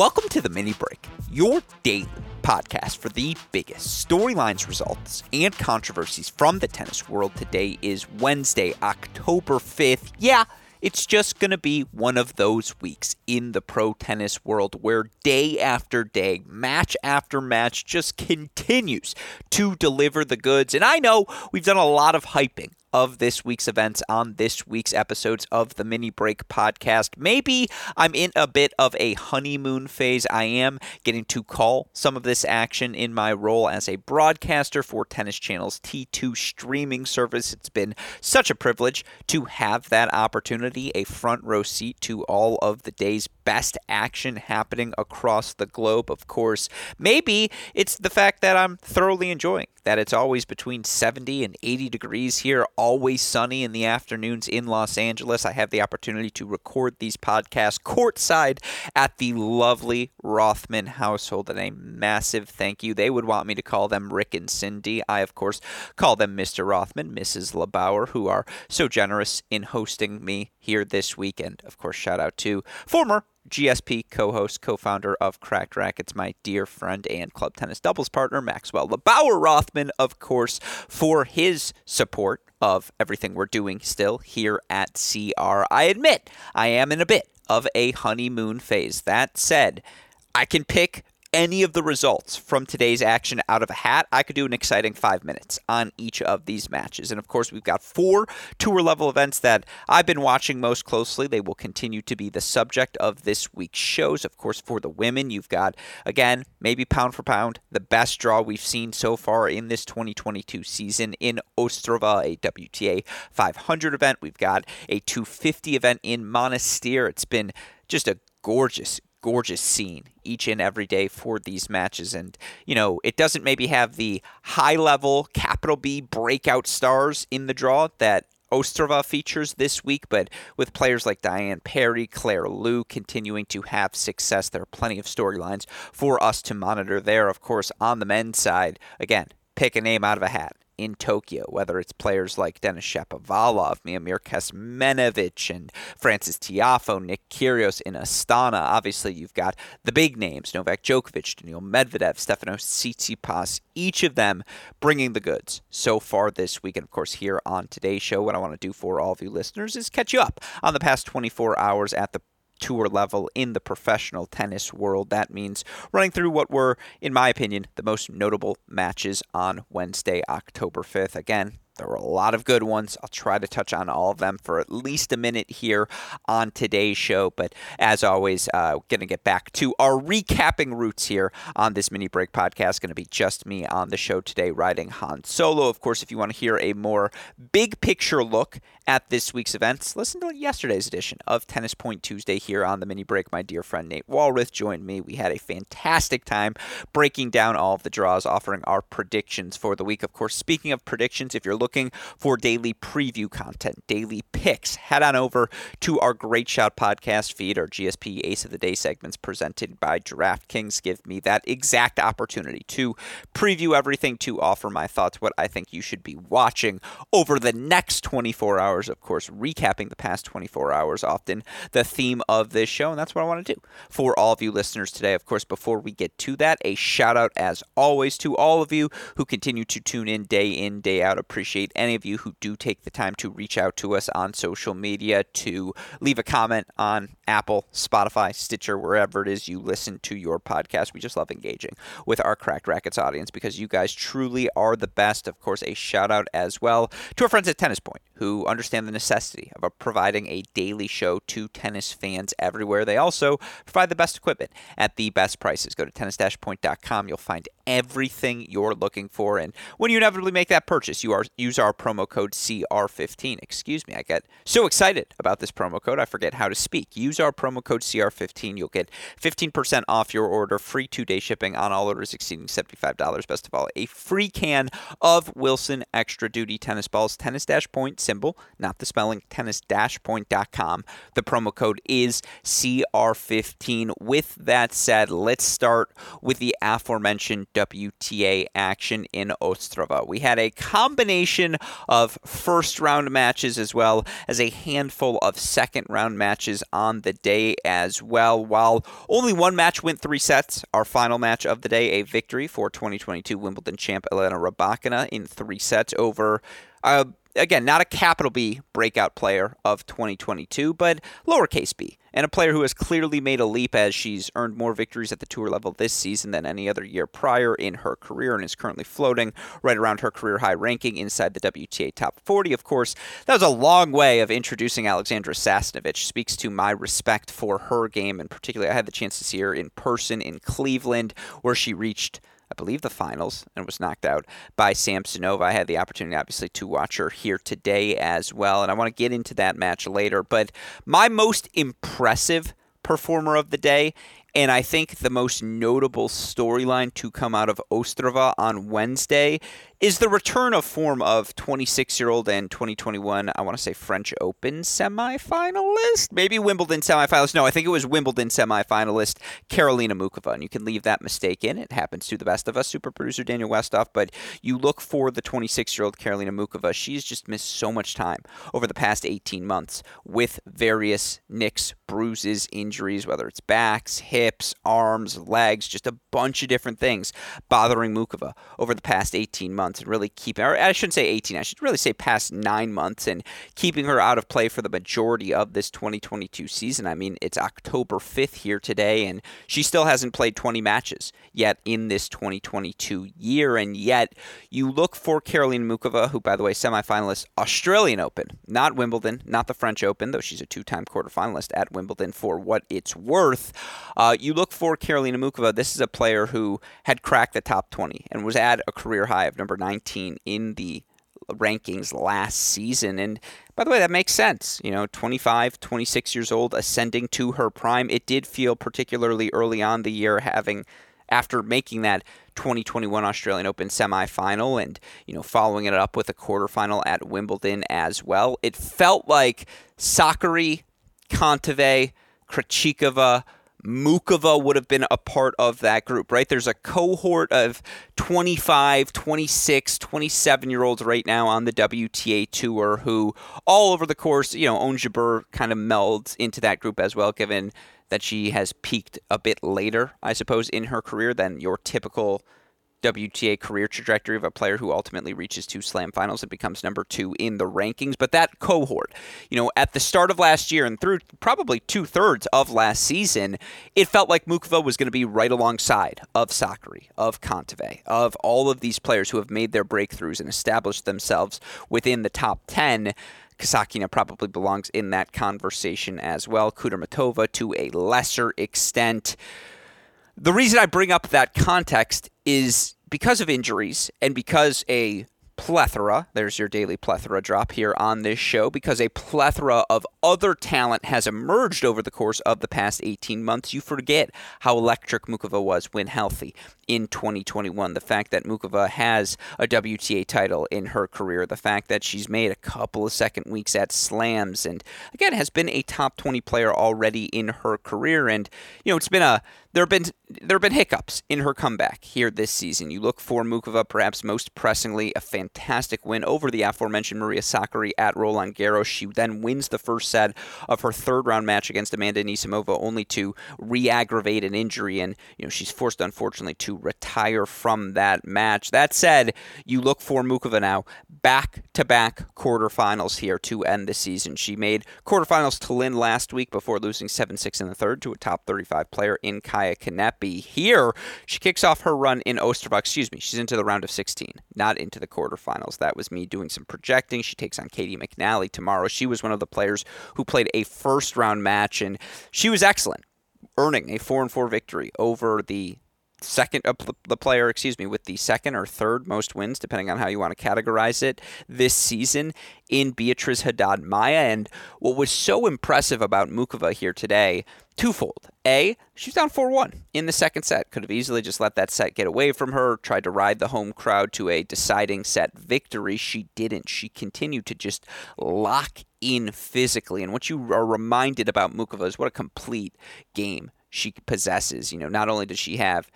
Welcome to the Mini Break, your daily podcast for the biggest storylines, results, and controversies from the tennis world. Today is Wednesday, October 5th. Yeah, it's just going to be one of those weeks in the pro tennis world where day after day, match after match just continues to deliver the goods. And I know we've done a lot of hyping of this week's events on this week's episodes of the Mini Break podcast. Maybe I'm in a bit of a honeymoon phase. I am getting to call some of this action in my role as a broadcaster for Tennis Channel's T2 streaming service. It's been such a privilege to have that opportunity, a front row seat to all of the day's best action happening across the globe, of course. Maybe it's the fact that I'm thoroughly enjoying that it's always between 70 and 80 degrees here, always sunny in the afternoons in Los Angeles. I have the opportunity to record these podcasts courtside at the lovely Rothman household. And a massive thank you. They would want me to call them Rick and Cindy. I, of course, call them Mr. Rothman, Mrs. LeBauer, who are so generous in hosting me here this weekend. Of course, shout out to former GSP co host, co founder of Cracked Racquets, my dear friend and club tennis doubles partner, Maxwell LeBauer Rothman, of course, for his support of everything we're doing still here at CR. I admit I am in a bit of a honeymoon phase. That said, I can pick any of the results from today's action out of a hat, I could do an exciting five minutes on each of these matches. And of course, we've got four tour level events that I've been watching most closely. They will continue to be the subject of this week's shows. Of course, for the women, you've got, again, maybe pound for pound, the best draw we've seen so far in this 2022 season in Ostrava, a WTA 500 event. We've got a 250 event in Monastir. It's been just a gorgeous, gorgeous scene each and every day for these matches. And, you know, it doesn't maybe have the high level capital B breakout stars in the draw that Ostrava features this week, but with players like Diane Parry, Claire Liu continuing to have success, there are plenty of storylines for us to monitor there. Of course, on the men's side, again, pick a name out of a hat in Tokyo, whether it's players like Denis Shapovalov, Miomir Kecmanovic, and Frances Tiafoe, Nick Kyrgios in Astana. Obviously, you've got the big names, Novak Djokovic, Daniil Medvedev, Stefanos Tsitsipas, each of them bringing the goods so far this week. And of course, here on today's show, what I want to do for all of you listeners is catch you up on the past 24 hours at the tour level in the professional tennis world. That means running through what were, in my opinion, the most notable matches on Wednesday, October 5th. Again, there were a lot of good ones. I'll try to touch on all of them for at least a minute here on today's show. But as always, uh, going to get back to our recapping roots here on this mini break podcast. Going to be just me on the show today, riding Han Solo. Of course, if you want to hear a more big picture look at this week's events, listen to yesterday's edition of Tennis Point Tuesday here on the mini break. My dear friend Nate Walrath joined me. We had a fantastic time breaking down all of the draws, offering our predictions for the week. Of course, speaking of predictions, if you're looking for daily preview content, daily picks, head on over to our Great Shot podcast feed, our GSP Ace of the Day segments presented by DraftKings. Give me that exact opportunity to preview everything, to offer my thoughts, what I think you should be watching over the next 24 hours. Of course, recapping the past 24 hours, often the theme of this show. And that's what I want to do for all of you listeners today. Of course, before we get to that, a shout out as always to all of you who continue to tune in day in, day out. Appreciate appreciate any of you who do take the time to reach out to us on social media to leave a comment on Apple, Spotify, Stitcher, wherever it is you listen to your podcast. We just love engaging with our Cracked Racquets audience because you guys truly are the best. Of course, a shout out as well to our friends at Tennis Point who understand the necessity of providing a daily show to tennis fans everywhere. They also provide the best equipment at the best prices. Go to tennis-point.com. You'll find everything you're looking for. And when you inevitably make that purchase, you are use our promo code CR15. Excuse me, I get so excited about this promo code, I forget how to speak. Use our promo code CR15. You'll get 15% off your order, free two-day shipping on all orders exceeding $75. Best of all, a free can of Wilson Extra Duty tennis balls. tennis dash point symbol, not the spelling, tennis dash point.com. The promo code is CR15. With that said, let's start with the aforementioned WTA action in Ostrava. We had a combination of first round matches as well as a handful of second round matches on the day as well. While only one match went three sets, our final match of the day, a victory for 2022 Wimbledon champ Elena Rybakina in three sets over. Uh, again, not a capital B breakout player of 2022, but lowercase b, and a player who has clearly made a leap as she's earned more victories at the tour level this season than any other year prior in her career and is currently floating right around her career high ranking inside the WTA top 40. Of course, that was a long way of introducing Alexandra Sasnovich. Speaks to my respect for her game, and particularly I had the chance to see her in person in Cleveland, where she reached I believe, the finals and was knocked out by Samsonova. I had the opportunity, obviously, to watch her here today as well, and I want to get into that match later. But my most impressive performer of the day and I think the most notable storyline to come out of Ostrava on Wednesday is the return of form of 26 year old and 2021, I want to say French Open semifinalist, maybe Wimbledon semifinalist. No, I think it was Wimbledon semifinalist Karolina Muchova. And you can leave that mistake in. It happens to the best of us, super producer Daniel Westoff. But you look for the 26 year old Karolina Muchova. She's just missed so much time over the past 18 months with various nicks, bruises, injuries, whether it's backs, hips, arms, legs, just a bunch of different things bothering Muchova over the past 18 months months and really keeping, or I shouldn't say 18, I should really say past nine months and keeping her out of play for the majority of this 2022 season. I mean, it's October 5th here today, and she still hasn't played 20 matches yet in this 2022 year. And yet, you look for Caroline Muchova, who, by the way, semifinalist Australian Open, not Wimbledon, not the French Open, though she's a two time quarterfinalist at Wimbledon for what it's worth. Uh, you look for Karolina Muchova. This is a player who had cracked the top 20 and was at a career high of number 19 in the rankings last season. And by the way, that makes sense. You know, 25, 26 years old, ascending to her prime. It did feel particularly early on the year having after making that 2021 Australian Open semifinal and you know following it up with a quarterfinal at Wimbledon as well. It felt like Sakkari, Kontaveit, Krejcikova, Muchova would have been a part of that group, right? There's a cohort of 25, 26, 27 year olds right now on the WTA tour who, all over the course, you know, Jabeur kind of melds into that group as well, given that she has peaked a bit later, I suppose, in her career than your typical WTA career trajectory of a player who ultimately reaches two slam finals and becomes number two in the rankings. But that cohort, you know, at the start of last year and through probably two thirds of last season, it felt like Muchova was going to be right alongside of Sakkari, of Kontaveit, of all of these players who have made their breakthroughs and established themselves within the top 10. Kasatkina probably belongs in that conversation as well. Kudermetova to a lesser extent. The reason I bring up that context is because of injuries and because a plethora, there's your daily plethora drop here on this show, because a plethora of other talent has emerged over the course of the past 18 months, you forget how electric Muchova was when healthy in 2021. The fact that Muchova has a WTA title in her career, the fact that she's made a couple of second weeks at slams, and again, has been a top 20 player already in her career. And, you know, it's been a there have been there have been hiccups in her comeback here this season. You look for Muchova, perhaps most pressingly, a fantastic win over the aforementioned Maria Sakkari at Roland Garros. She then wins the first set of her third round match against Amanda Anisimova, only to re-aggravate an injury, and you know she's forced, unfortunately, to retire from that match. That said, you look for Muchova now back-to-back quarterfinals here to end the season. She made quarterfinals to Lin last week before losing 7-6 in the third to a top 35 player in Kaia Kanepi. Here, she kicks off her run in Ostrava. Excuse me, she's into the round of 16, not into the quarterfinals. That was me doing some projecting. She takes on Caty McNally tomorrow. She was one of the players who played a first round match, and she was excellent, earning a 4 and 4 victory over the second uh, the player, excuse me, with the second or third most wins, depending on how you want to categorize it, this season in Beatriz Haddad Maia. And what was so impressive about Muchova here today, twofold. A, she's down 4 1 in the second set. Could have easily just let that set get away from her, tried to ride the home crowd to a deciding set victory. She didn't. She continued to just lock in physically. And what you are reminded about Muchova is what a complete game she possesses. You know, not only does she have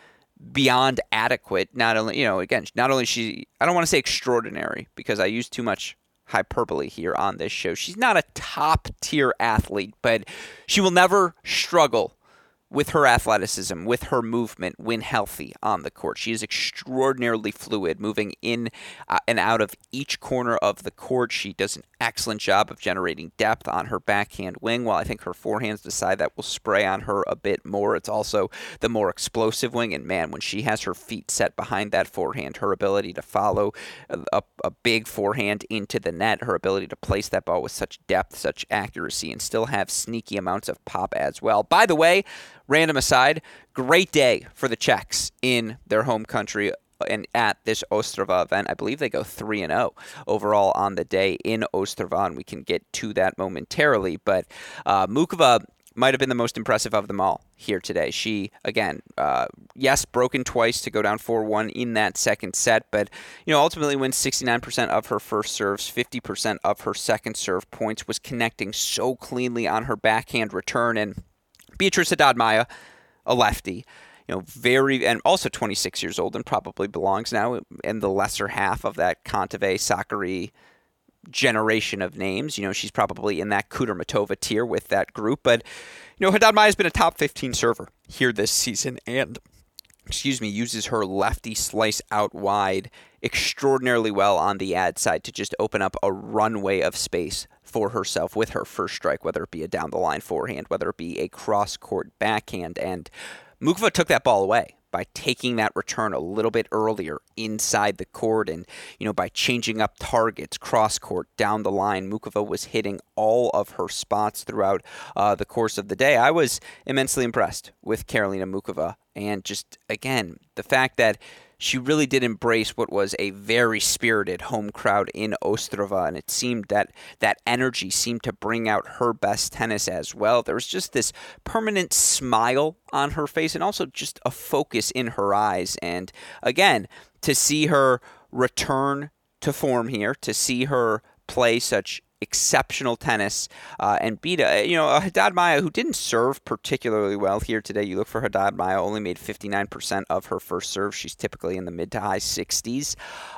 beyond adequate. Not only, you know, again, not only she, I don't want to say extraordinary because I use too much hyperbole here on this show. She's not a top tier athlete, but she will never struggle with her athleticism, with her movement when healthy on the court. She is extraordinarily fluid, moving in uh, and out of each corner of the court. She does an excellent job of generating depth on her backhand wing, while I think her forehands decide that will spray on her a bit more. It's also the more explosive wing, and man, when she has her feet set behind that forehand, her ability to follow a, a big forehand into the net, her ability to place that ball with such depth, such accuracy, and still have sneaky amounts of pop as well. By the way, random aside, great day for the Czechs in their home country and at this Ostrava event. I believe they go 3 and 0 overall on the day in Ostrava, and we can get to that momentarily. But uh, Muchova might have been the most impressive of them all here today. She, again, uh, yes, broken twice to go down 4 1 in that second set, but, you know, ultimately wins 69% of her first serves, 50% of her second serve points, was connecting so cleanly on her backhand return. And Beatriz Haddad Maia, a lefty, you know, very and also 26 years old and probably belongs now in the lesser half of that Kontaveit Sakkari generation of names. You know, she's probably in that Kudermetova tier with that group. But, you know, Haddad has been a top 15 server here this season and, excuse me, uses her lefty slice out wide extraordinarily well on the ad side to just open up a runway of space for herself with her first strike, whether it be a down the line forehand, whether it be a cross court backhand. And Muchova took that ball away by taking that return a little bit earlier inside the court. And you know by changing up targets cross court down the line muchova was hitting all of her spots throughout uh, the course of the day. I was immensely impressed with Karolina muchova and just again the fact that she really did embrace what was a very spirited home crowd in Ostrava, and it seemed that that energy seemed to bring out her best tennis as well. There was just this permanent smile on her face, and also just a focus in her eyes. And again, to see her return to form here, to see her play such exceptional tennis uh, and beat a you know a Haddad Maia who didn't serve particularly well here today. You look for Haddad Maia only made 59% of her first serve. She's typically in the mid to high 60s.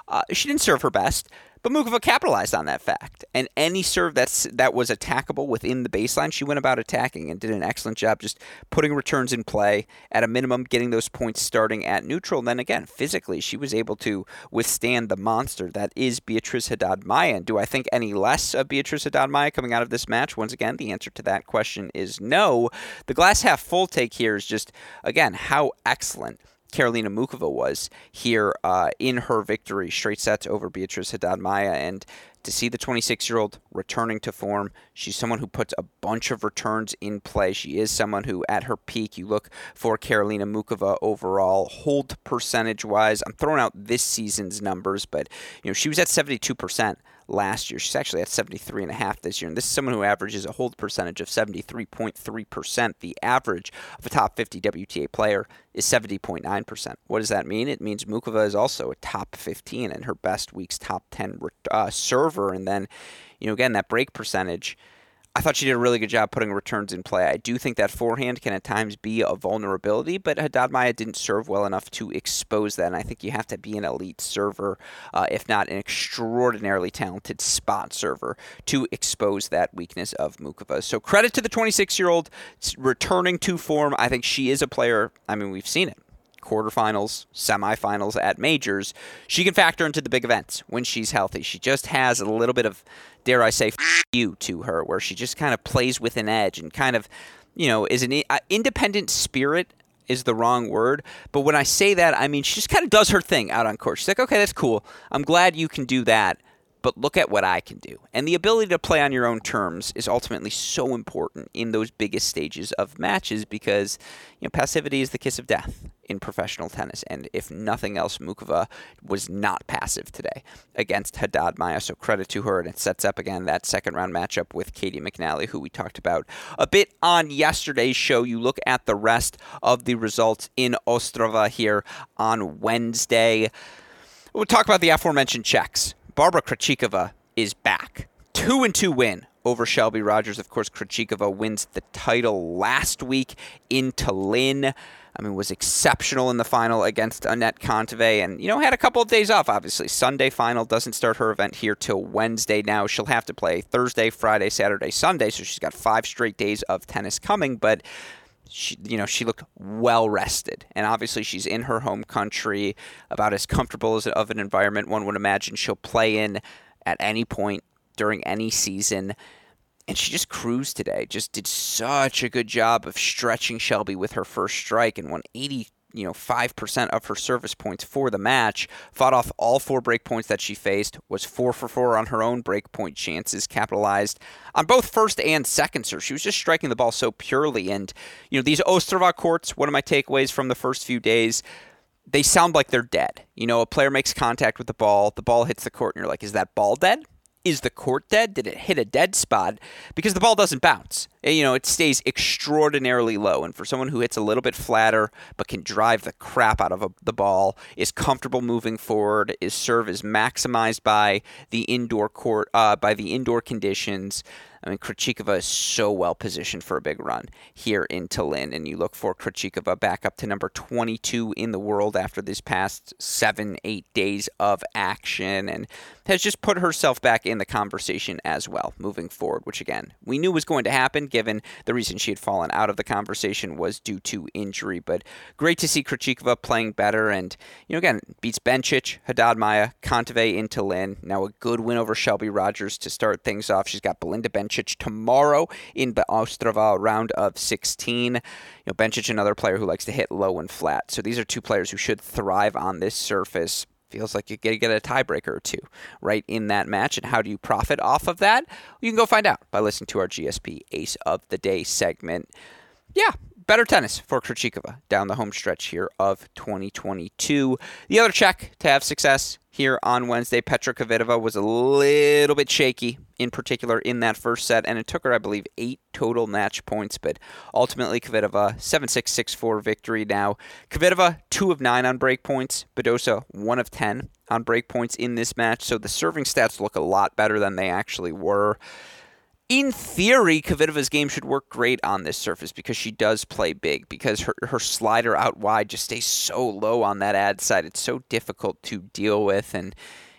Uh, she didn't serve her best, but Muchova capitalized on that fact, and any serve that's that was attackable within the baseline, she went about attacking and did an excellent job just putting returns in play at a minimum, getting those points starting at neutral. And then again, physically, she was able to withstand the monster that is Beatriz Haddad Maia. And do I think any less of Beatriz Haddad Maia coming out of this match? Once again, the answer to that question is no. The glass half full take here is just again how excellent Karolina Muchova was here uh, in her victory, straight sets over Beatriz Haddad Maia. And to see the 26 year old returning to form, she's someone who puts a bunch of returns in play. She is someone who, at her peak, you look for Karolina Muchova overall, hold percentage wise. I'm throwing out this season's numbers, but you know she was at 72% last year. She's actually at 73.5 this year. And this is someone who averages a hold percentage of 73.3%. The average of a top 50 WTA player is 70.9%. What does that mean? It means Muchova is also a top 15 and her best week's top 10 uh, server. And then, you know, again, that break percentage – I thought she did a really good job putting returns in play. I do think that forehand can at times be a vulnerability, but Haddad Maia didn't serve well enough to expose that. And I think you have to be an elite server, uh, if not an extraordinarily talented spot server, to expose that weakness of Muchova. So credit to the 26 year old returning to form. I think she is a player. I mean, we've seen it quarterfinals, semifinals at majors, she can factor into the big events when she's healthy. She just has a little bit of, dare I say, you to her, where she just kind of plays with an edge and kind of, you know, is an uh, independent spirit is the wrong word. But when I say that, I mean she just kind of does her thing out on court. She's like, okay, that's cool. I'm glad you can do that but look at what I can do. And the ability to play on your own terms is ultimately so important in those biggest stages of matches because you know passivity is the kiss of death in professional tennis. And if nothing else, Muchova was not passive today against Haddad Maia. So credit to her. And it sets up again that second round matchup with Caty McNally, who we talked about a bit on yesterday's show. You look at the rest of the results in Ostrava here on Wednesday. We'll talk about the aforementioned Czechs. Barbara Krejcikova is back. Two and two win over Shelby Rogers. Of course, Krejcikova wins the title last week in Tallinn. I mean, was exceptional in the final against Anett Kontaveit and, you know, had a couple of days off, obviously. Sunday final doesn't start her event here till Wednesday now. She'll have to play Thursday, Friday, Saturday, Sunday, so she's got five straight days of tennis coming, but she, you know, she looked well rested, and obviously she's in her home country, about as comfortable as of an environment one would imagine she'll play in at any point during any season. And she just cruised today. Just did such a good job of stretching Shelby with her first strike and won 80 you know, 5% of her service points for the match, fought off all four break points that she faced, was 4 for 4 on her own break point chances, capitalized on both first and second serve. She was just striking the ball so purely. And, you know, these Ostrava courts, one of my takeaways from the first few days, they sound like they're dead. You know, a player makes contact with the ball, the ball hits the court, and you're like, is that ball dead? Is the court dead? Did it hit a dead spot? Because the ball doesn't bounce. You know, it stays extraordinarily low. And for someone who hits a little bit flatter but can drive the crap out of a, the ball, is comfortable moving forward, is serve is maximized by the indoor court, uh, by the indoor conditions. I mean, Krejcikova is so well positioned for a big run here in Tallinn, and you look for Krejcikova back up to number 22 in the world after this past seven, eight days of action, and has just put herself back in the conversation as well moving forward, which again, we knew was going to happen given the reason she had fallen out of the conversation was due to injury. But great to see Krejcikova playing better, and, you know, again, beats Bencic, Haddad Maia, Kontaveit in Tallinn. Now a good win over Shelby Rogers to start things off. She's got Belinda Bencic tomorrow in the Ostrava round of 16. You know, Bencic, another player who likes to hit low and flat. So these are two players who should thrive on this surface. Feels like you get, get a tiebreaker or two right in that match. And how do you profit off of that? You can go find out by listening to our GSP Ace of the Day segment. Yeah, better tennis for Krejcikova down the home stretch here of 2022. The other Czech to have success here on Wednesday, Petra Kvitova was a little bit shaky, in particular in that first set, and it took her, I believe, eight total match points, but ultimately Kvitova 7-6, 6-4 victory. Now, Kvitova, 2 of 9 on break points, Badosa 1 of 10 on break points in this match, so the serving stats look a lot better than they actually were in theory, Kvitova's game should work great on this surface because she does play big, because her, her slider out wide just stays so low on that ad side. It's so difficult to deal with. And,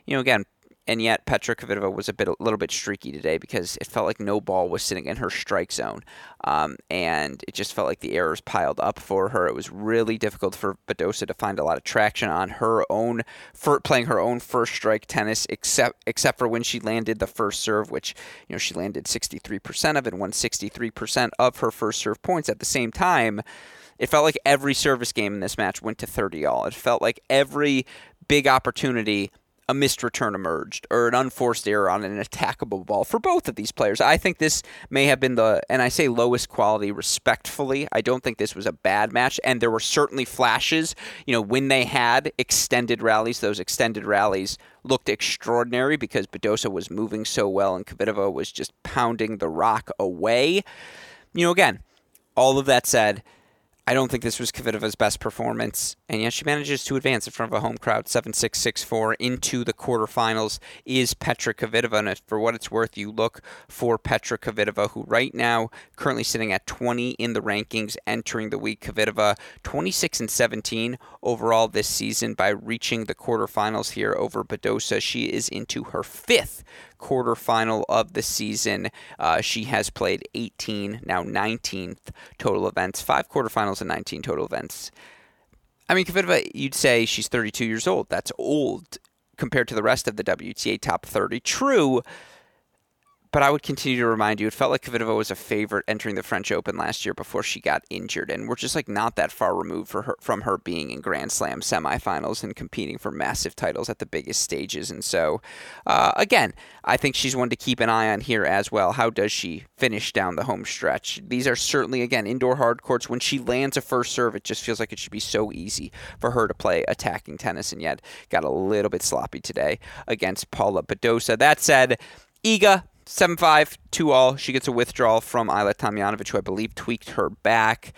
you know, again, and yet Petra Kvitova was a bit a little bit streaky today because it felt like no ball was sitting in her strike zone, um, and it just felt like the errors piled up for her. It was really difficult for Badosa to find a lot of traction on her own for playing her own first strike tennis, except except for when she landed the first serve, which you know she landed 63% of it, won 63% of her first serve points. At the same time, it felt like every service game in this match went to 30 all. It felt like every big opportunity a missed return emerged or an unforced error on an attackable ball for both of these players. I think this may have been the, and I say lowest quality respectfully. I don't think this was a bad match, and there were certainly flashes. You know, when they had extended rallies, those extended rallies looked extraordinary because Badosa was moving so well and Kvitova was just pounding the rock away. You know, again, all of that said, I don't think this was Kvitova's best performance, and yet she manages to advance in front of a home crowd 7 6 6 4 into the quarterfinals. Is Petra Kvitova, and for what it's worth, you look for Petra Kvitova, who right now currently sitting at 20 in the rankings entering the week. Kvitova 26 and 17 overall this season by reaching the quarterfinals here over Badosa. She is into her fifth quarterfinal of the season. Uh, she has played 18, now 19th total events, five quarterfinals and 19 total events. I mean, Kvitova, you'd say she's 32 years old. That's old compared to the rest of the WTA top 30. True, but I would continue to remind you, it felt like Kvitova was a favorite entering the French Open last year before she got injured, and we're just like not that far removed her, from her being in Grand Slam semifinals and competing for massive titles at the biggest stages. And so, uh, again, I think she's one to keep an eye on here as well. How does she finish down the home stretch? These are certainly, again, indoor hard courts. When she lands a first serve, it just feels like it should be so easy for her to play attacking tennis, and yet got a little bit sloppy today against Paula Badosa. That said, Iga 7 5, 2 all. She gets a withdrawal from Ajla Tomljanovic, who I believe tweaked her back.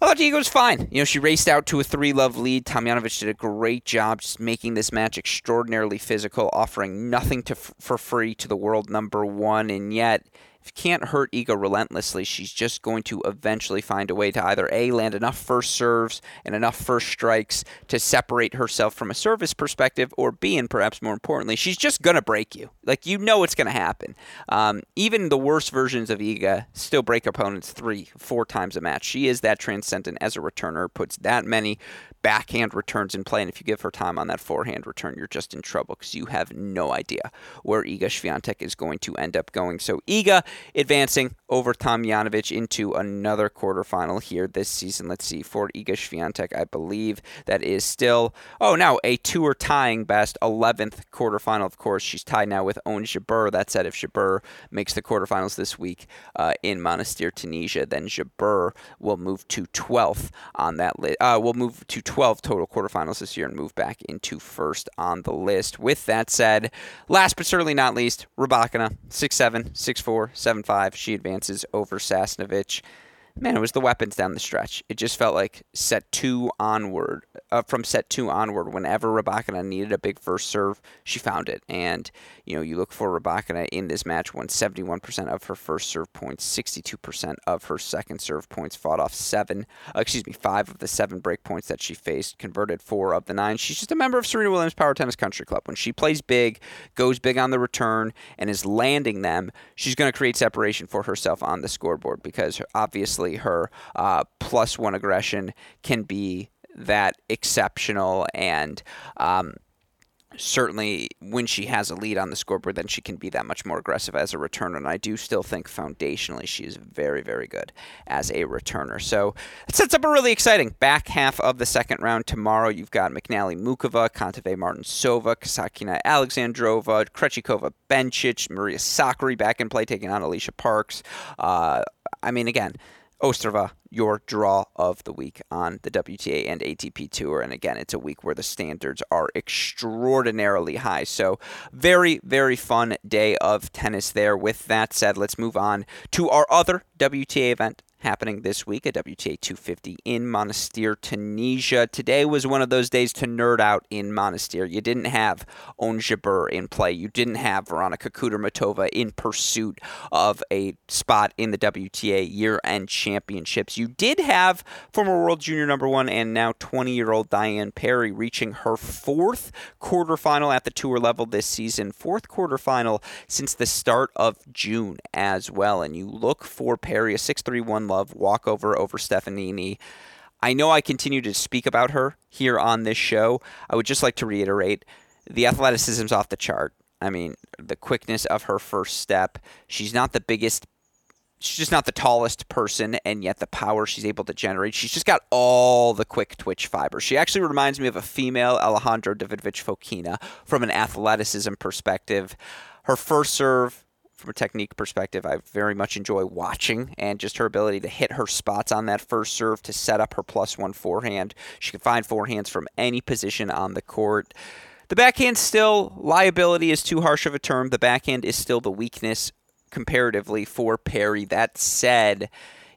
I thought Iga was fine. You know, she raced out to a three love lead. Tomljanovic did a great job just making this match extraordinarily physical, offering nothing to f- for free to the world number one, and yet if can't hurt Iga relentlessly, she's just going to eventually find a way to either A, land enough first serves and enough first strikes to separate herself from a service perspective, or B, and perhaps more importantly, she's just going to break you. Like, you know it's going to happen. Um, even the worst versions of Iga still break opponents three, four times a match. She is that transcendent as a returner, puts that many backhand returns in play. And if you give her time on that forehand return, you're just in trouble because you have no idea where Iga Swiatek is going to end up going. So Iga advancing over Tomljanovic into another quarterfinal here this season. Let's see, for Iga Swiatek, I believe that is still, oh, now a tour tying best 11th quarterfinal. Of course, she's tied now with Ons Jabeur. That said, if Jabeur makes the quarterfinals this week uh, in Monastir, Tunisia, then Jabeur will move to 12th on that list. Uh, will move to 12 total quarterfinals this year and move back into first on the list. With that said, last but certainly not least, Rybakina, 6'7, 6'4, 7'5. She advances over Sasnovich man, it was the weapons down the stretch. It just felt like set two onward, uh, from set two onward, whenever Rybakina needed a big first serve, she found it. And, you know, you look for Rybakina in this match, won 71% of her first serve points, 62% of her second serve points, fought off seven, uh, excuse me, five of the seven break points that she faced, converted four of the nine. She's just a member of Serena Williams Power Tennis Country Club. When she plays big, goes big on the return, and is landing them, she's going to create separation for herself on the scoreboard because obviously obviously her uh, plus one aggression can be that exceptional and um, certainly when she has a lead on the scoreboard then she can be that much more aggressive as a returner. And i do still think foundationally she is very very good as a returner. So it sets up a really exciting back half of the second round. Tomorrow you've got mcnally muchova kontaveit martincova kasatkina alexandrova krejcikova bencic maria sakkari back in play taking on alicia parks. Uh, i mean again Ostrava, your draw of the week on the WTA and ATP Tour. And again, it's a week where the standards are extraordinarily high. So, very, very fun day of tennis there. With that said, let's move on to our other WTA event happening this week at WTA 250 in Monastir, Tunisia. Today was one of those days to nerd out in Monastir. You didn't have Ons Jabeur in play. You didn't have Veronika Kudermetova in pursuit of a spot in the WTA year-end championships. You did have former world junior number one and now 20-year-old Diane Parry reaching her fourth quarterfinal at the tour level this season, fourth quarterfinal since the start of June as well. And you look for Parry, a 6-3-1 love walkover over Stefanini. I know I continue to speak about her here on this show. I would just like to reiterate the athleticism's off the chart. I mean, the quickness of her first step. She's not the biggest she's just not the tallest person, and yet the power she's able to generate, she's just got all the quick twitch fiber. She actually reminds me of a female Alejandro Davidovich Fokina from an athleticism perspective. Her first serve, from a technique perspective, I very much enjoy watching and just her ability to hit her spots on that first serve to set up her plus one forehand. She can find forehands from any position on the court. The backhand still, liability is too harsh of a term. The backhand is still the weakness comparatively for Parry. That said,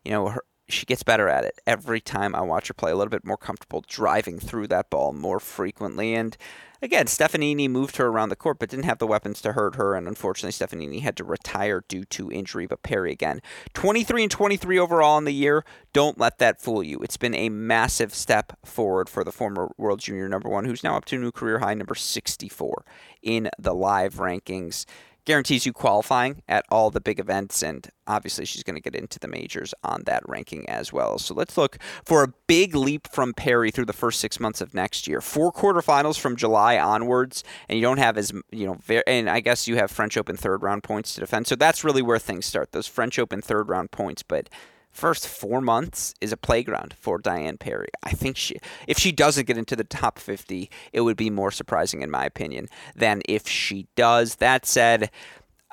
you know, her, she gets better at it every time I watch her play. A little bit more comfortable driving through that ball more frequently. And again, Stefanini moved her around the court, but didn't have the weapons to hurt her. And unfortunately, Stefanini had to retire due to injury. But Parry again, 23 and 23 overall in the year. Don't let that fool you. It's been a massive step forward for the former world junior number one, who's now up to a new career high number 64 in the live rankings guarantees you qualifying at all the big events, and obviously she's going to get into the majors on that ranking as well. So let's look for a big leap from parry through the first six months of next year. Four quarterfinals from July onwards, and you don't have as you know, very, and I guess you have French Open third round points to defend. So that's really where things start. Those French Open third round points, but first four months is a playground for Diane Parry. I think she, if she doesn't get into the top 50, it would be more surprising, in my opinion, than if she does. That said,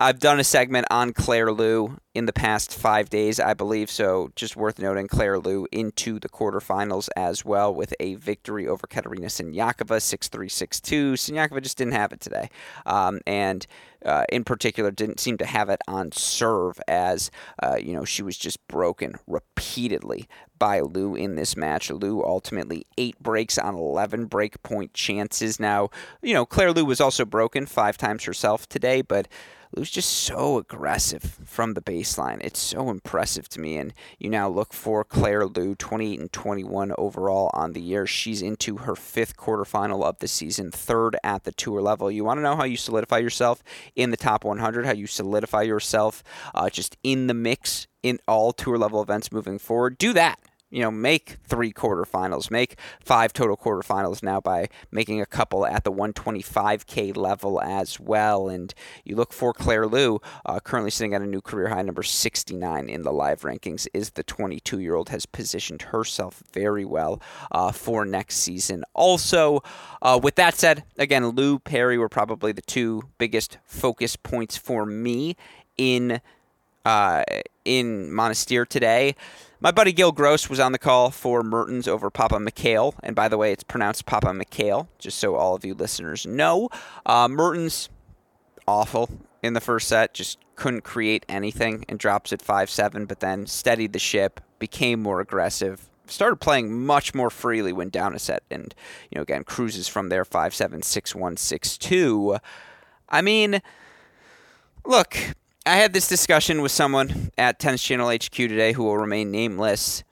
I've done a segment on Claire Liu in the past five days, I believe. So just worth noting, Claire Liu into the quarterfinals as well with a victory over Katerina Siniakova, 6 3 6 2. Siniakova just didn't have it today. Um, and uh, in particular, didn't seem to have it on serve as, uh, you know, she was just broken repeatedly by Liu in this match. Liu ultimately eight breaks on 11 break point chances. Now, you know, Claire Liu was also broken five times herself today, but Liu's just so aggressive from the baseline. It's so impressive to me. And you now look for Claire Liu, 28 and 21 overall on the year. She's into her fifth quarterfinal of the season, third at the tour level. You want to know how you solidify yourself in the top 100, how you solidify yourself uh, just in the mix in all tour level events moving forward? Do that you know, make three quarterfinals, make five total quarterfinals now by making a couple at the 125K level as well. And you look for Claire Liu, uh, currently sitting at a new career high number 69 in the live rankings, is the 22 year old, has positioned herself very well uh, for next season. Also, uh, with that said, again, Liu, Parry were probably the two biggest focus points for me in. Uh, in Monastir today. My buddy Gil Gross was on the call for Mertens over Papamichail. And by the way, it's pronounced Papamichail, just so all of you listeners know. Uh, Mertens, awful in the first set, just couldn't create anything and drops at 5 7, but then steadied the ship, became more aggressive, started playing much more freely when down a set and you know again cruises from there 5-7 6-1 6-2 i mean look I had this discussion with someone at Tennis Channel HQ today who will remain nameless.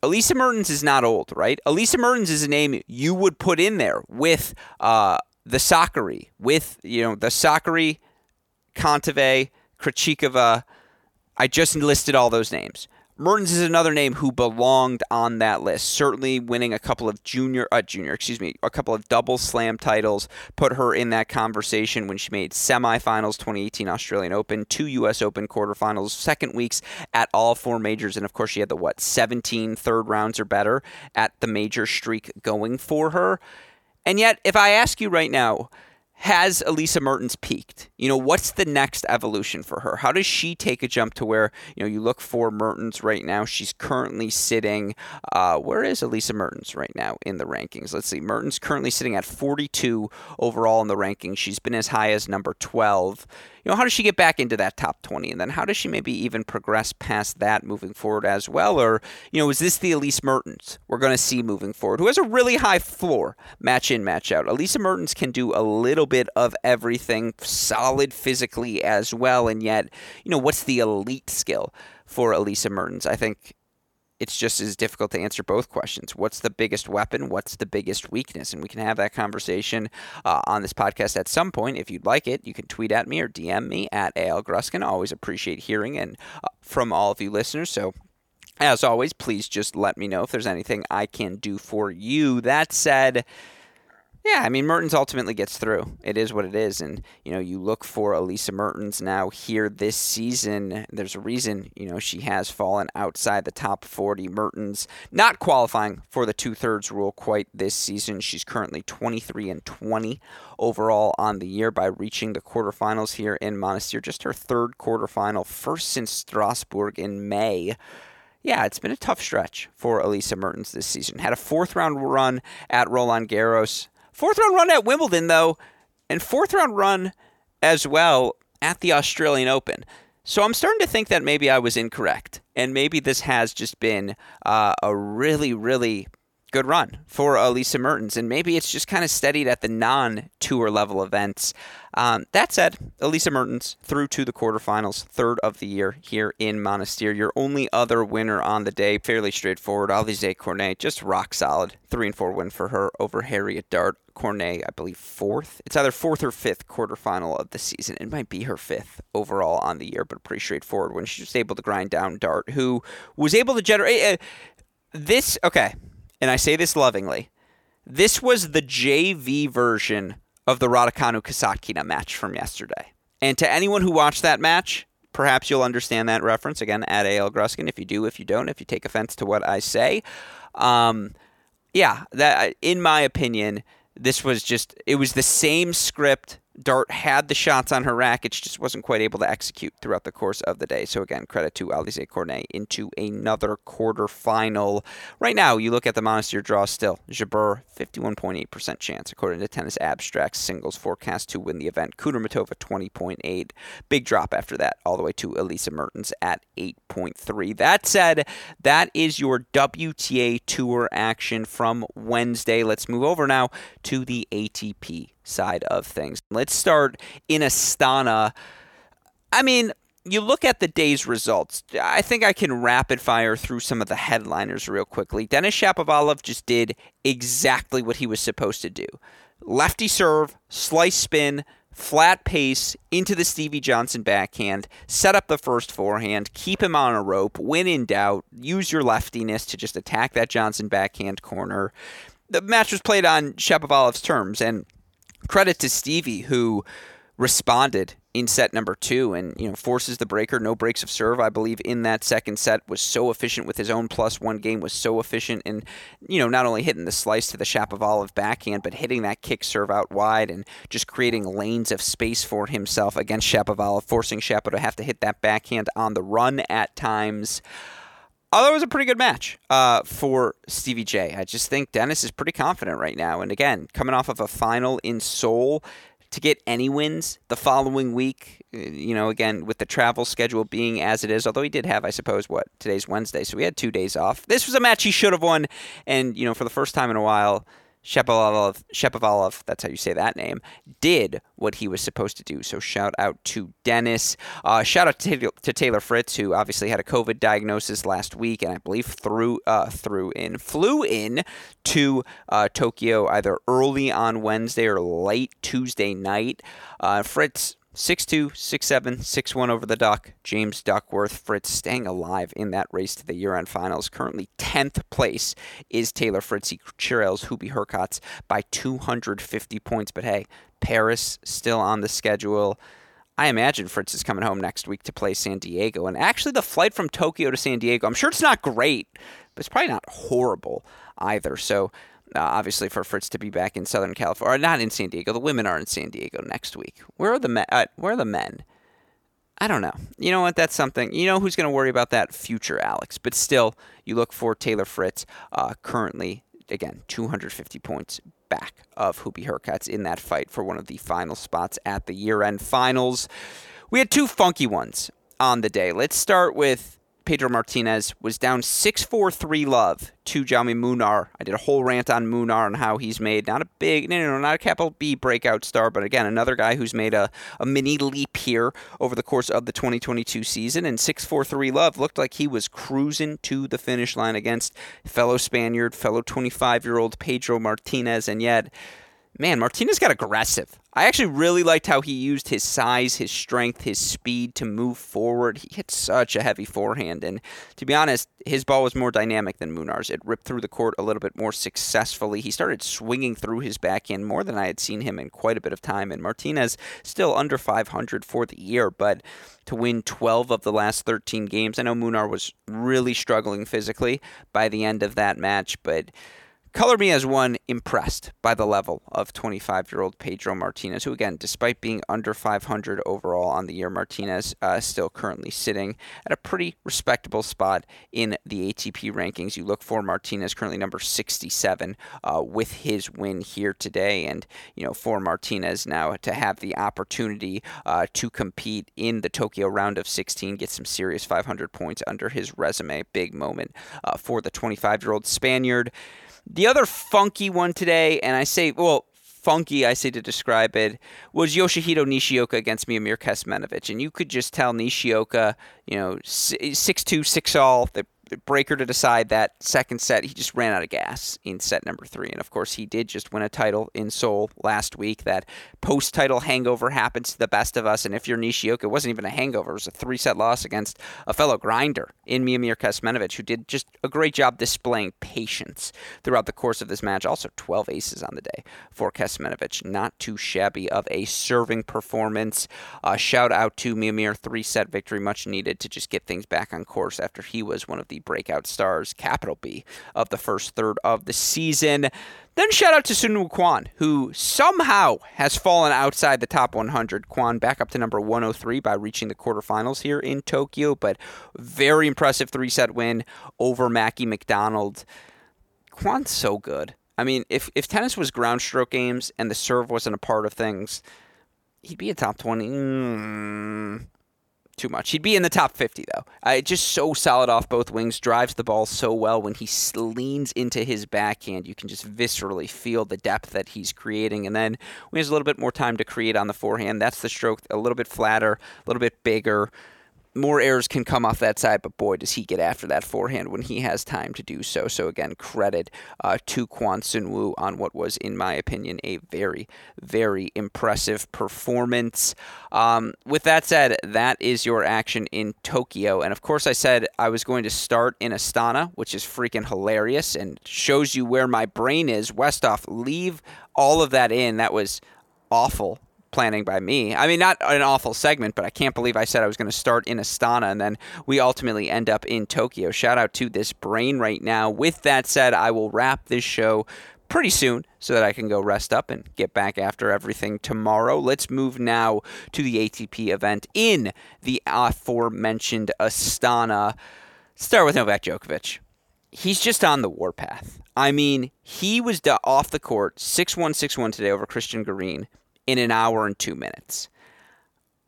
Elisa Mertens is not old, right? Elisa Mertens is a name you would put in there with uh, the Sakkari, with you know the Sakkari, Kontaveit, Krejcikova. I just listed all those names. Mertens is another name who belonged on that list. Certainly winning a couple of junior, uh, junior, excuse me, a couple of double slam titles put her in that conversation when she made semifinals 2018 Australian Open, two U.S. Open quarterfinals, second weeks at all four majors, and of course she had the what 17 third rounds or better at the major streak going for her. And yet, if I ask you right now, has Elisa Mertens peaked? You know, what's the next evolution for her? How does she take a jump to where, you know, you look for Mertens right now? She's currently sitting, uh, where is Elisa Mertens right now in the rankings? Let's see. Mertens currently sitting at 42 overall in the rankings. She's been as high as number 12 you know, how does she get back into that top 20? And then how does she maybe even progress past that moving forward as well? Or, you know, is this the Elise Mertens we're going to see moving forward, who has a really high floor, match in, match out? Elise Mertens can do a little bit of everything, solid physically as well. And yet, you know, what's the elite skill for Elise Mertens? I think it's just as difficult to answer both questions. What's the biggest weapon? What's the biggest weakness? And we can have that conversation uh, on this podcast at some point. If you'd like it, you can tweet at me or DM me at AL Gruskin. Always appreciate hearing and uh, from all of you listeners. So as always, please just let me know if there's anything I can do for you. That said, yeah, I mean Mertens ultimately gets through. It is what it is, and you know you look for Elisa Mertens now here this season. There's a reason you know she has fallen outside the top 40. Mertens not qualifying for the two thirds rule quite this season. She's currently 23 and 20 overall on the year by reaching the quarterfinals here in Monastir. Just her third quarterfinal, first since Strasbourg in May yeah, it's been a tough stretch for Elisa Mertens this season. Had a fourth round run at Roland Garros, Fourth round run at Wimbledon, though, and fourth round run as well at the Australian Open. So I'm starting to think that maybe I was incorrect, and maybe this has just been uh, a really, really good run for Elisa Mertens, and maybe it's just kind of steadied at the non-tour level events. Um, that said, Elisa Mertens through to the quarterfinals, third of the year here in Monastir. Your only other winner on the day, fairly straightforward. Alizé Cornet, just rock solid, three and four win for her over Harriet Dart. Cornet, I believe, fourth. It's either fourth or fifth quarterfinal of the season. It might be her fifth overall on the year, but pretty straightforward when she was able to grind down Dart, who was able to generate. Uh, this, okay, and I say this lovingly, this was the JV version of the Raducanu Kasatkina match from yesterday. And to anyone who watched that match, perhaps you'll understand that reference. Again, at AL Gruskin. If you do, if you don't, if you take offense to what I say. Um, yeah, that in my opinion, this was just it was the same script Dart had the shots on her racket, she just wasn't quite able to execute throughout the course of the day. So again, credit to Alizé Cornet into another quarterfinal. Right now, you look at the Monastir draw still. Jabeur, 51.8% chance, according to Tennis Abstract's singles forecast to win the event. Kudermetova, 20.8. Big drop after that, all the way to Elisa Mertens at 8.3. That said, that is your WTA Tour action from Wednesday. Let's move over now to the ATP side of things. Let's start in Astana. I mean, you look at the day's results. I think I can rapid fire through some of the headliners real quickly. Denis Shapovalov just did exactly what he was supposed to do. Lefty serve, slice spin, flat pace into the Stevie Johnson backhand, set up the first forehand, keep him on a rope, when in doubt, use your leftiness to just attack that Johnson backhand corner. The match was played on Shapovalov's terms, and credit to Stevie who responded in set number two and you know forces the breaker no breaks of serve i believe in that second set was so efficient with his own plus one game was so efficient in you know not only hitting the slice to the shapovalov backhand but hitting that kick serve out wide and just creating lanes of space for himself against shapovalov forcing shapo to have to hit that backhand on the run at times Although it was a pretty good match uh, for Stevie J. I just think Denis is pretty confident right now. And again, coming off of a final in Seoul, to get any wins the following week, uh, you know, again, with the travel schedule being as it is, although he did have, I suppose, what, today's Wednesday, so we had two days off. This was a match he should have won. And, you know, for the first time in a while, Shapovalov, Shapovalov, that's how you say that name, did what he was supposed to do. So shout out to Denis. Uh, shout out to, to, Taylor Fritz, who obviously had a COVID diagnosis last week, and I believe threw uh, threw in flew in to uh, Tokyo either early on Wednesday or late Tuesday night. Uh, Fritz 6'2, 6'7, 6'1 over the Duck. James Duckworth, Fritz staying alive in that race to the year end finals. Currently 10th place is Taylor Fritz. He trails Hubie Hurkacz by 250 points. But hey, Paris still on the schedule. I imagine Fritz is coming home next week to play San Diego. And actually, the flight from Tokyo to San Diego, I'm sure it's not great, but it's probably not horrible either. So uh, obviously for Fritz to be back in Southern California, not in San Diego. The women are in San Diego next week. Where are the men? Uh, where are the men? I don't know. You know what? That's something. You know who's going to worry about that? Future Alex. But still, you look for Taylor Fritz. Uh, currently, again, 250 points back of Hubie Hurkacz in that fight for one of the final spots at the year-end finals. We had two funky ones on the day. Let's start with Pedro Martinez was down 6 4 3 love to Jaume Munar. I did a whole rant on Munar and how he's made not a big, no, no, no, not a capital B breakout star, but again, another guy who's made a, a mini leap here over the course of the 2022 season. And 6 4 3 love looked like he was cruising to the finish line against fellow Spaniard, fellow 25 year old Pedro Martinez. And yet, man, Martinez got aggressive. I actually really liked how he used his size, his strength, his speed to move forward. He hit such a heavy forehand. And to be honest, his ball was more dynamic than Munar's. It ripped through the court a little bit more successfully. He started swinging through his backhand more than I had seen him in quite a bit of time. And Martinez still under 500 for the year, but to win 12 of the last 13 games, I know Munar was really struggling physically by the end of that match, but Color me as one impressed by the level of 25 year old Pedro Martinez, who, again, despite being under 500 overall on the year, Martinez uh, still currently sitting at a pretty respectable spot in the ATP rankings. You look for Martinez, currently number 67, uh, with his win here today. And, you know, for Martinez now to have the opportunity uh, to compete in the Tokyo round of 16, get some serious 500 points under his resume. Big moment uh, for the 25 year old Spaniard. The other funky one today, and I say, well, funky, I say to describe it, was Yoshihito Nishioka against Miomir Kecmanovic. And you could just tell Nishioka, you know, 6 2, 6 all. The breaker to decide that second set. He just ran out of gas in set number three. And of course, he did just win a title in Seoul last week. That post title hangover happens to the best of us. And if you're Nishioka, it wasn't even a hangover. It was a three set loss against a fellow grinder in Miomir Kecmanovic, who did just a great job displaying patience throughout the course of this match. Also, 12 aces on the day for Kecmanovic. Not too shabby of a serving performance. Uh, shout out to Miomir, three set victory, much needed to just get things back on course after he was one of the breakout stars, capital B, of the first third of the season. Then shout out to Soonwoo Kwon, who somehow has fallen outside the top 100. Kwon back up to number 103 by reaching the quarterfinals here in Tokyo, but very impressive three set win over Mackie McDonald. Kwon's so good. I mean, if, if tennis was ground stroke games and the serve wasn't a part of things, he'd be a top 20. Mm, too much. He'd be in the top 50, though. Uh, just so solid off both wings, drives the ball so well. When he leans into his backhand, you can just viscerally feel the depth that he's creating. And then when he has a little bit more time to create on the forehand, that's the stroke a little bit flatter, a little bit bigger more errors can come off that side, but boy, does he get after that forehand when he has time to do so. So again, credit uh, to Kwon Soon Woo on what was, in my opinion, a very, very impressive performance. Um, with that said, that is your action in Tokyo, and of course, I said I was going to start in Astana, which is freaking hilarious and shows you where my brain is. Westoff, leave all of that in. That was awful planning by me. I mean, not an awful segment, but I can't believe I said I was going to start in Astana and then we ultimately end up in Tokyo. Shout out to this brain right now. With that said, I will wrap this show pretty soon so that I can go rest up and get back after everything tomorrow. Let's move now to the ATP event in the aforementioned Astana. Start with Novak Djokovic. He's just on the warpath. I mean, he was off the court 6 1 6 1 today over Cristian Garin in an hour and two minutes.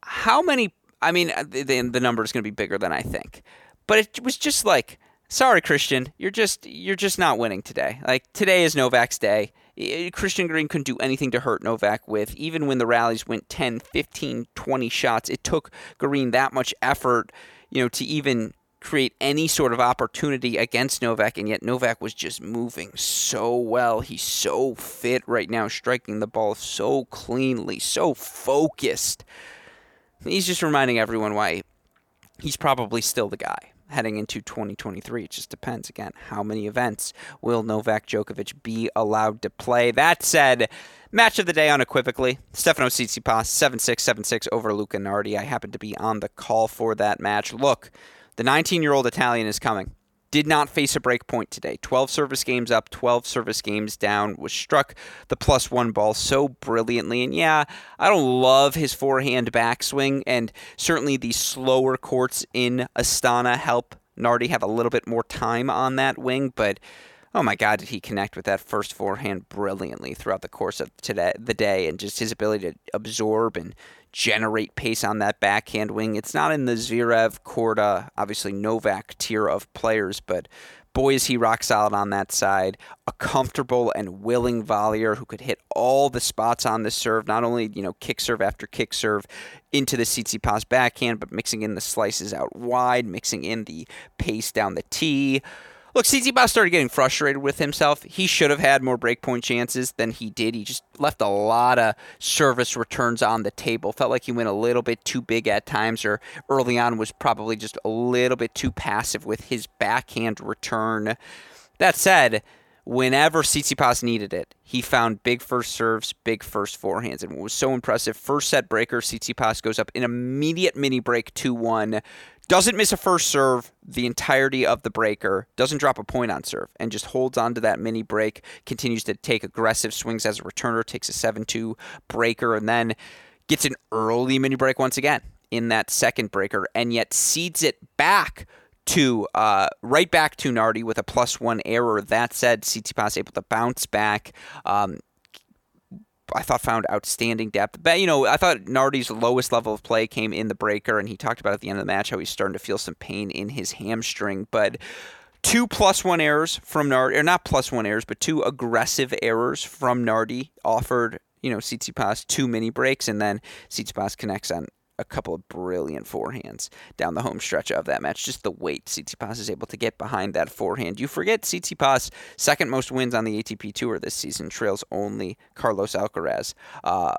How many? I mean, uh, the, the number is going to be bigger than I think, but it was just like, sorry, Cristian, you're just you're just not winning today. Like today is Novak's day. Cristian Garin couldn't do anything to hurt Novak with. Even when the rallies went 10, 15, 20 shots, it took Garin that much effort, you know, to even create any sort of opportunity against Novak, and yet Novak was just moving so well. He's so fit right now, striking the ball so cleanly, so focused. He's just reminding everyone why he's probably still the guy heading into 2023. It just depends, again, how many events will Novak Djokovic be allowed to play. That said, match of the day unequivocally, Stefano Tsitsipas, 7-6, 7-6 over Luca Nardi. I happened to be on the call for that match. Look, the 19 year old Italian is coming. Did not face a break point today. 12 service games up, 12 service games down. Was struck the plus one ball so brilliantly. And yeah, I don't love his forehand backswing. And certainly the slower courts in Astana help Nardi have a little bit more time on that wing. But oh my God, did he connect with that first forehand brilliantly throughout the course of today, the day, and just his ability to absorb and generate pace on that backhand wing. It's not in the Zverev, Korda, obviously Novak tier of players, but boy is he rock solid on that side. A comfortable and willing volleyer who could hit all the spots on the serve, not only you know kick serve after kick serve into the Tsitsipas backhand, but mixing in the slices out wide, mixing in the pace down the tee. Look, Tsitsipas started getting frustrated with himself. He should have had more breakpoint chances than he did. He just left a lot of service returns on the table. Felt like he went a little bit too big at times, or early on was probably just a little bit too passive with his backhand return. That said, whenever Tsitsipas needed it, he found big first serves, big first forehands. And what was so impressive, first set breaker, Tsitsipas goes up an immediate mini break 2 1 doesn't miss a first serve the entirety of the breaker, doesn't drop a point on serve, and just holds on to that mini break, continues to take aggressive swings as a returner, takes a 7 2 breaker, and then gets an early mini break once again in that second breaker, and yet cedes it back to uh, right back to Nardi with a plus one error. That said, Tsitsipas able to bounce back. Um, I thought found outstanding depth. But you know, I thought Nardi's lowest level of play came in the breaker, and he talked about at the end of the match how he's starting to feel some pain in his hamstring. But two plus one errors from Nardi, or not plus one errors, but two aggressive errors from Nardi offered you know Tsitsipas two mini breaks, and then Tsitsipas connects on a couple of brilliant forehands down the home stretch of that match. Just the weight Tsitsipas is able to get behind that forehand. You forget Tsitsipas second most wins on the ATP Tour this season, trails only Carlos Alcaraz. Uh,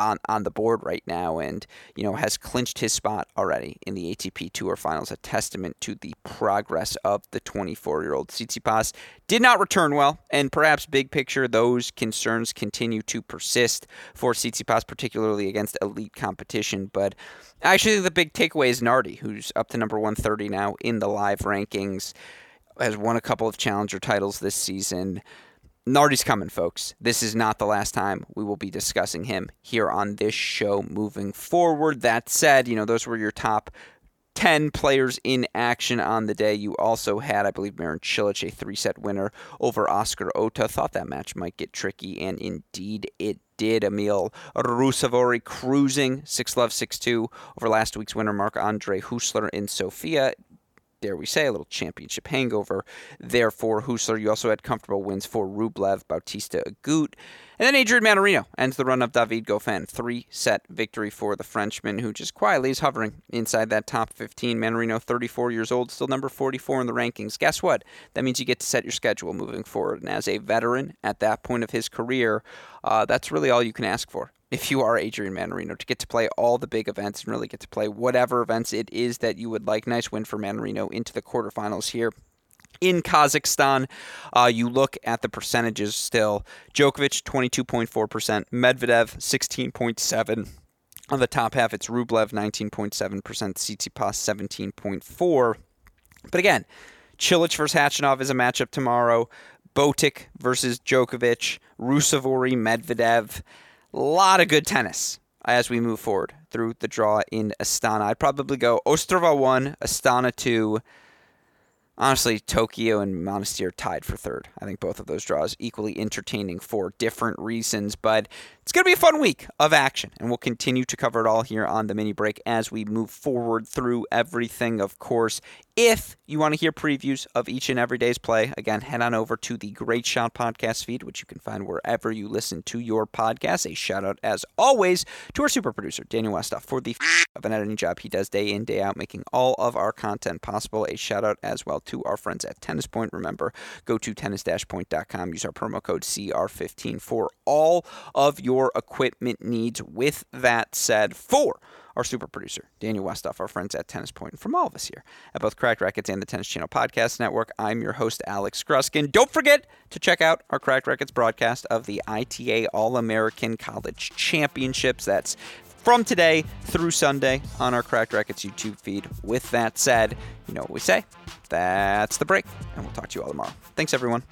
on, on the board right now and, you know, has clinched his spot already in the ATP Tour Finals, a testament to the progress of the 24 year old. Tsitsipas did not return well, and perhaps big picture, those concerns continue to persist for Tsitsipas, particularly against elite competition. But actually, the big takeaway is Nardi, who's up to number 130 now in the live rankings, has won a couple of challenger titles this season Nardi's coming, folks. This is not the last time we will be discussing him here on this show moving forward. That said, you know, those were your top 10 players in action on the day. You also had, I believe, Marin Cilic, a three set winner over Oscar Otte. Thought that match might get tricky, and indeed it did. Emil Ruusuvuori cruising 6 love 6 2 over last week's winner, Marc Andre Huesler in Sofia dare we say, a little championship hangover there for. You also had comfortable wins for Rublev, Bautista Agut. And then Adrian Mannarino ends the run of David Goffin. Three set victory for the Frenchman, who just quietly is hovering inside that top 15. Mannarino, 34 years old, still number 44 in the rankings. Guess what? That means you get to set your schedule moving forward. And as a veteran at that point of his career, uh, that's really all you can ask for if you are Adrian Mannarino to get to play all the big events and really get to play whatever events it is that you would like. Nice win for Mannarino into the quarterfinals here in Kazakhstan. Uh, you look at the percentages still. Djokovic 22.4%, Medvedev 16.7%. On the top half, it's Rublev 19.7%, Tsitsipas 17.4%. But again, Cilic versus Khachanov is a matchup tomorrow. Botic versus Djokovic, Ruusuvuori, Medvedev. Lot of good tennis as we move forward through the draw in Astana. I'd probably go Ostrava 1, Astana 2, honestly, Tokyo and Monastir tied for third. I think both of those draws equally entertaining for different reasons, but it's going to be a fun week of action, and we'll continue to cover it all here on the mini break as we move forward through everything, of course. If you want to hear previews of each and every day's play, again, head on over to the Great Shot podcast feed, which you can find wherever you listen to your podcast. A shout out, as always, to our super producer, Daniel Westoff, for the f- of an editing job he does day in, day out, making all of our content possible. A shout out as well to our friends at Tennis Point. Remember, go to tennis-point.com, use our promo code CR15 for all of your equipment needs. With that said, for our super producer, Daniel Westoff, our friends at Tennis Point, and from all of us here at both Cracked Racquets and the Tennis Channel Podcast Network, I'm your host, Alex Gruskin. Don't forget to check out our Cracked Racquets broadcast of the ITA All American College Championships. That's from today through Sunday on our Cracked Racquets YouTube feed. With that said, you know what we say. That's the break, and we'll talk to you all tomorrow. Thanks, everyone.